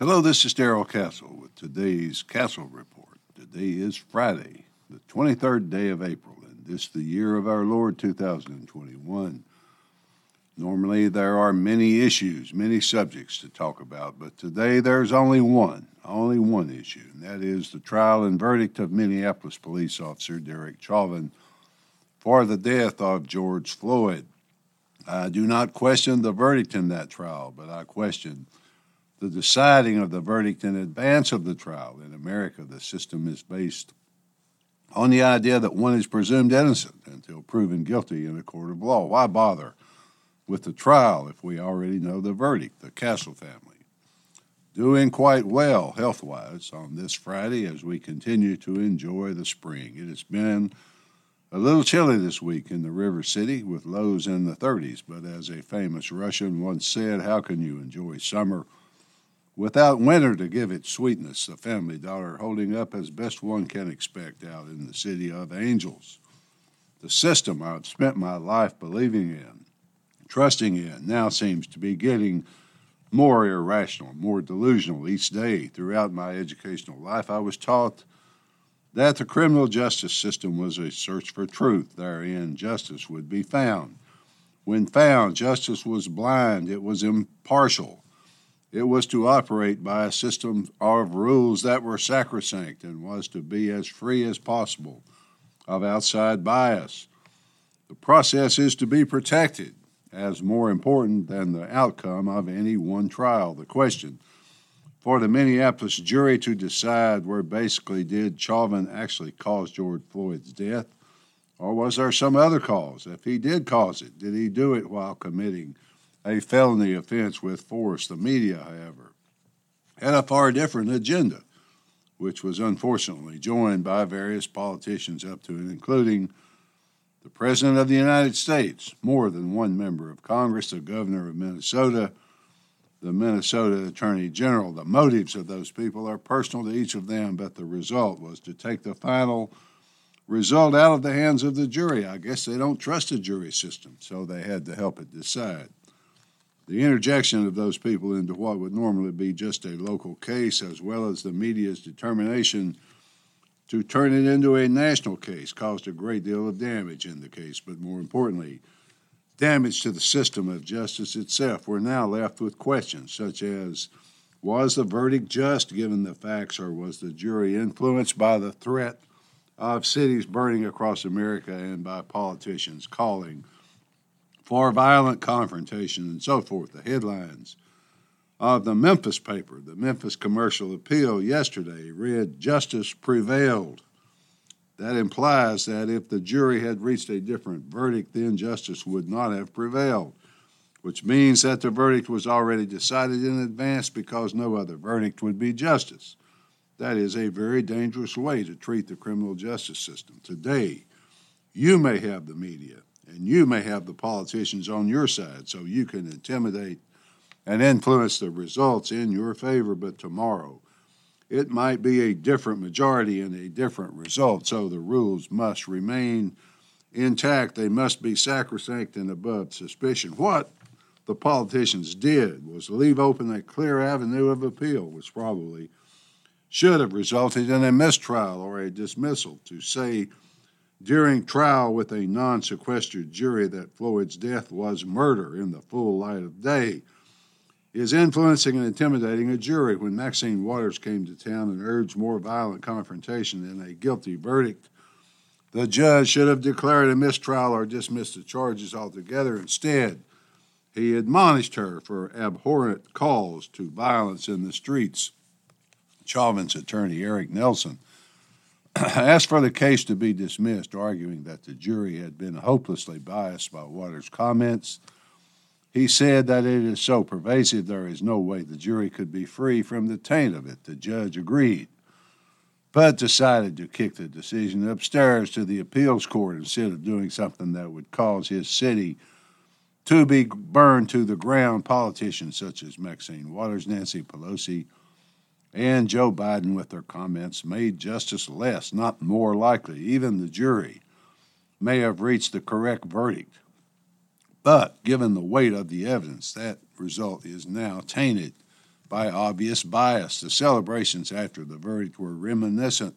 Hello, this is Darrell Castle with today's Castle Report. Today is Friday, the 23rd day of April, and this the year of our Lord 2021. Normally, there are many issues, many subjects to talk about, but today there's only one, only one issue, and that is the trial and verdict of Minneapolis police officer Derek Chauvin for the death of George Floyd. I do not question the verdict in that trial, but I question the deciding of the verdict in advance of the trial. In America, the system is based on the idea that one is presumed innocent until proven guilty in a court of law. Why bother with the trial if we already know the verdict? The Castle family doing quite well health wise on this Friday as we continue to enjoy the spring. It has been a little chilly this week in the River City with lows in the 30s, but as a famous Russian once said, how can you enjoy summer? Without winter to give it sweetness, the family dollar holding up as best one can expect out in the city of angels. The system I've spent my life believing in, trusting in, now seems to be getting more irrational, more delusional each day. Throughout my educational life, I was taught that the criminal justice system was a search for truth. Therein, justice would be found. When found, justice was blind, it was impartial, it was to operate by a system of rules that were sacrosanct and was to be as free as possible of outside bias. The process is to be protected as more important than the outcome of any one trial. The question for the Minneapolis jury to decide were basically did Chauvin actually cause George Floyd's death, or was there some other cause? If he did cause it, did he do it while committing a felony offense with force. The media, however, had a far different agenda, which was unfortunately joined by various politicians up to and including the President of the United States, more than one member of Congress, the governor of Minnesota, the Minnesota Attorney General. The motives of those people are personal to each of them, but the result was to take the final result out of the hands of the jury. I guess they don't trust the jury system, so they had to help it decide the interjection of those people into what would normally be just a local case, as well as the media's determination to turn it into a national case, caused a great deal of damage in the case, but more importantly, damage to the system of justice itself. We're now left with questions such as Was the verdict just given the facts, or was the jury influenced by the threat of cities burning across America and by politicians calling for violent confrontation and so forth. The headlines of the Memphis paper, the Memphis Commercial Appeal yesterday read Justice prevailed. That implies that if the jury had reached a different verdict, then justice would not have prevailed, which means that the verdict was already decided in advance because no other verdict would be justice. That is a very dangerous way to treat the criminal justice system. Today, you may have the media, and you may have the politicians on your side so you can intimidate and influence the results in your favor. But tomorrow, it might be a different majority and a different result. So the rules must remain intact. They must be sacrosanct and above suspicion. What the politicians did was leave open a clear avenue of appeal, which probably should have resulted in a mistrial or a dismissal to say during trial with a non sequestered jury that Floyd's death was murder in the full light of day is influencing and intimidating a jury. When Maxine Waters came to town and urged more violent confrontation and a guilty verdict, the judge should have declared a mistrial or dismissed the charges altogether. Instead, he admonished her for abhorrent calls to violence in the streets. Chauvin's attorney, Eric Nelson, asked for the case to be dismissed, arguing that the jury had been hopelessly biased by Waters' comments. He said that it is so pervasive there is no way the jury could be free from the taint of it. The judge agreed, but decided to kick the decision upstairs to the appeals court instead of doing something that would cause his city to be burned to the ground. Politicians such as Maxine Waters, Nancy Pelosi, and Joe Biden, with their comments, made justice less, not more likely. Even the jury may have reached the correct verdict. But given the weight of the evidence, that result is now tainted by obvious bias. The celebrations after the verdict were reminiscent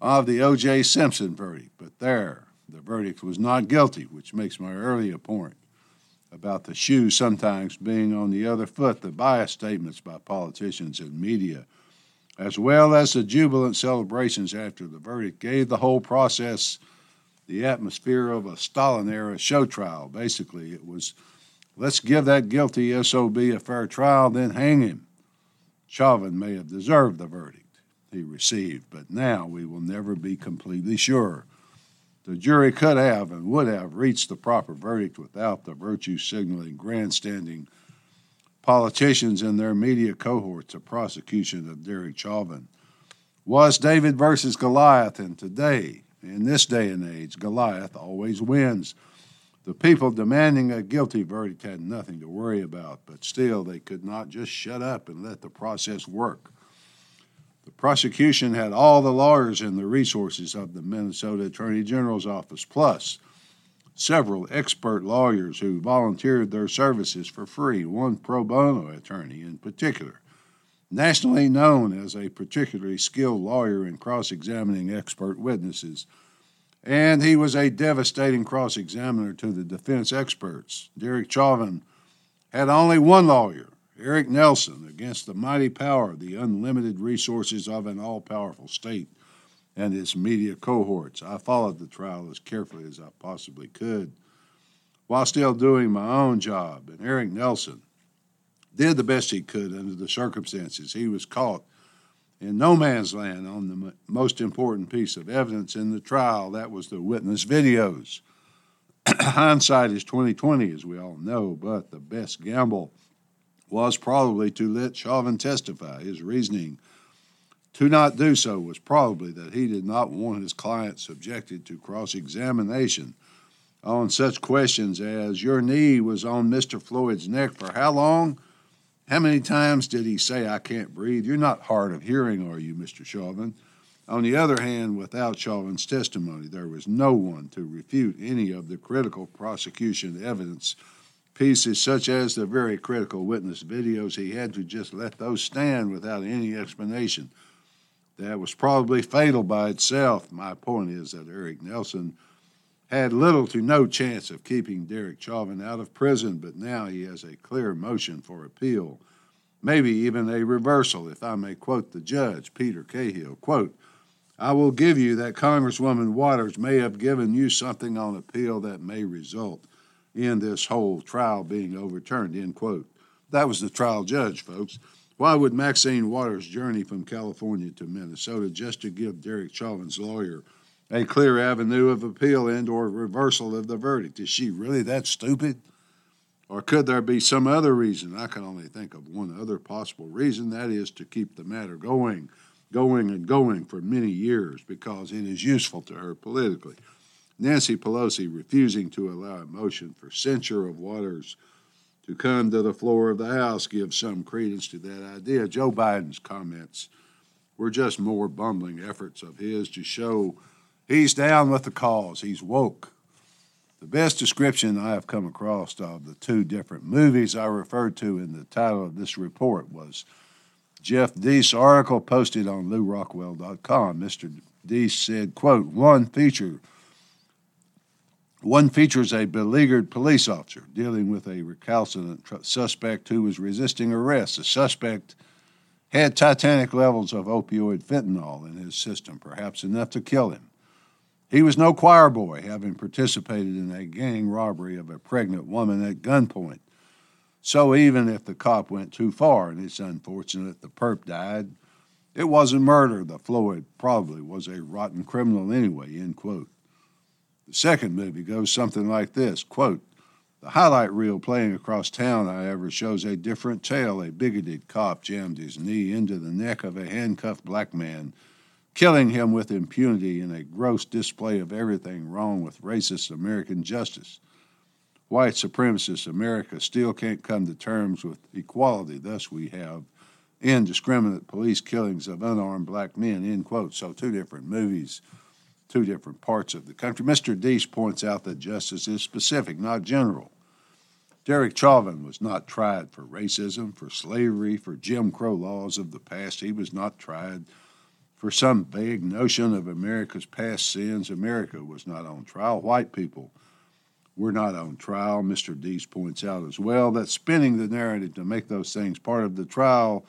of the O.J. Simpson verdict, but there, the verdict was not guilty, which makes my earlier point about the shoe sometimes being on the other foot, the biased statements by politicians and media, as well as the jubilant celebrations after the verdict, gave the whole process the atmosphere of a Stalin era show trial. Basically, it was let's give that guilty SOB a fair trial, then hang him. Chauvin may have deserved the verdict he received, but now we will never be completely sure. The jury could have and would have reached the proper verdict without the virtue signaling, grandstanding politicians and their media cohorts of prosecution of Derek Chauvin. Was David versus Goliath, and today, in this day and age, Goliath always wins. The people demanding a guilty verdict had nothing to worry about, but still they could not just shut up and let the process work. Prosecution had all the lawyers and the resources of the Minnesota Attorney General's office, plus several expert lawyers who volunteered their services for free, one pro bono attorney in particular, nationally known as a particularly skilled lawyer in cross examining expert witnesses. And he was a devastating cross examiner to the defense experts. Derek Chauvin had only one lawyer, Eric Nelson against the mighty power, the unlimited resources of an all powerful state and its media cohorts. I followed the trial as carefully as I possibly could while still doing my own job. And Eric Nelson did the best he could under the circumstances. He was caught in no man's land on the most important piece of evidence in the trial. That was the witness videos. Hindsight is 2020, as we all know, but the best gamble was probably to let Chauvin testify. His reasoning to not do so was probably that he did not want his client subjected to cross examination on such questions as Your knee was on Mr. Floyd's neck for how long? How many times did he say, I can't breathe? You're not hard of hearing, are you, Mr. Chauvin? On the other hand, without Chauvin's testimony, there was no one to refute any of the critical prosecution evidence pieces, such as the very critical witness videos. He had to just let those stand without any explanation. That was probably fatal by itself. My point is that Eric Nelson had little to no chance of keeping Derek Chauvin out of prison, but now he has a clear motion for appeal, maybe even a reversal, if I may quote the judge, Peter Cahill. Quote, I will give you that Congresswoman Waters may have given you something on appeal that may result in this whole trial being overturned, end quote. That was the trial judge, folks. Why would Maxine Waters journey from California to Minnesota just to give Derek Chauvin's lawyer a clear avenue of appeal and or reversal of the verdict? Is she really that stupid? Or could there be some other reason? I can only think of one other possible reason, that is to keep the matter going, going and going for many years because it is useful to her politically. Nancy Pelosi refusing to allow a motion for censure of Waters to come to the floor of the House gives some credence to that idea. Joe Biden's comments were just more bumbling efforts of his to show he's down with the cause, he's woke. The best description I have come across of the two different movies I referred to in the title of this report was Jeff Deist article posted on LewRockwell.com. Mr. Deist said, quote, one feature one features a beleaguered police officer dealing with a recalcitrant tr- suspect who was resisting arrest. The suspect had titanic levels of opioid fentanyl in his system, perhaps enough to kill him. He was no choir boy, having participated in a gang robbery of a pregnant woman at gunpoint. So even if the cop went too far, and it's unfortunate the perp died, it wasn't murder. The Floyd probably was a rotten criminal anyway, end quote. The second movie goes something like this quote, The highlight reel playing across town, however, shows a different tale. A bigoted cop jammed his knee into the neck of a handcuffed black man, killing him with impunity in a gross display of everything wrong with racist American justice. White supremacist America still can't come to terms with equality. Thus, we have indiscriminate police killings of unarmed black men, end quote. So, two different movies two different parts of the country. Mr. Deist points out that justice is specific, not general. Derek Chauvin was not tried for racism, for slavery, for Jim Crow laws of the past. He was not tried for some vague notion of America's past sins. America was not on trial. White people were not on trial. Mr. Deist points out as well that spinning the narrative to make those things part of the trial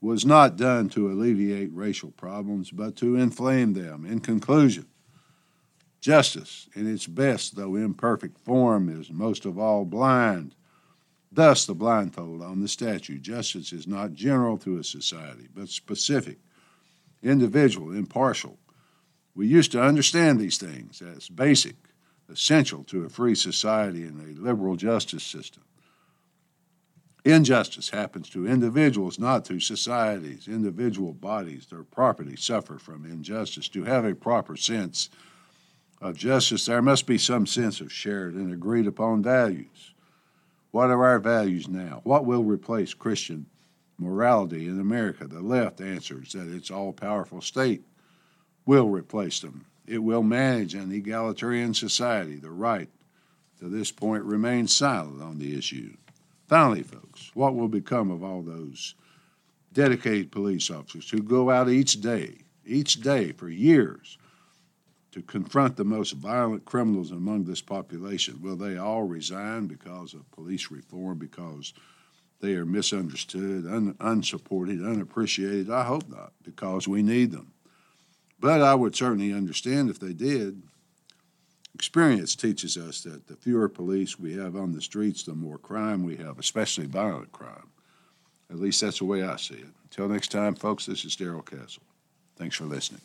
was not done to alleviate racial problems, but to inflame them. In conclusion, justice, in its best though imperfect form, is most of all blind. Thus, the blindfold on the statue. Justice is not general to a society, but specific, individual, impartial. We used to understand these things as basic, essential to a free society and a liberal justice system. Injustice happens to individuals, not to societies. Individual bodies, their property, suffer from injustice. To have a proper sense of justice, there must be some sense of shared and agreed upon values. What are our values now? What will replace Christian morality in America? The left answers that its all powerful state will replace them. It will manage an egalitarian society. The right to this point remains silent on the issue. Finally, folks, what will become of all those dedicated police officers who go out each day, each day for years, to confront the most violent criminals among this population? Will they all resign because of police reform, because they are misunderstood, un- unsupported, unappreciated? I hope not, because we need them. But I would certainly understand if they did. Experience teaches us that the fewer police we have on the streets, the more crime we have, especially violent crime. At least that's the way I see it. Until next time, folks, this is Darrell Castle. Thanks for listening.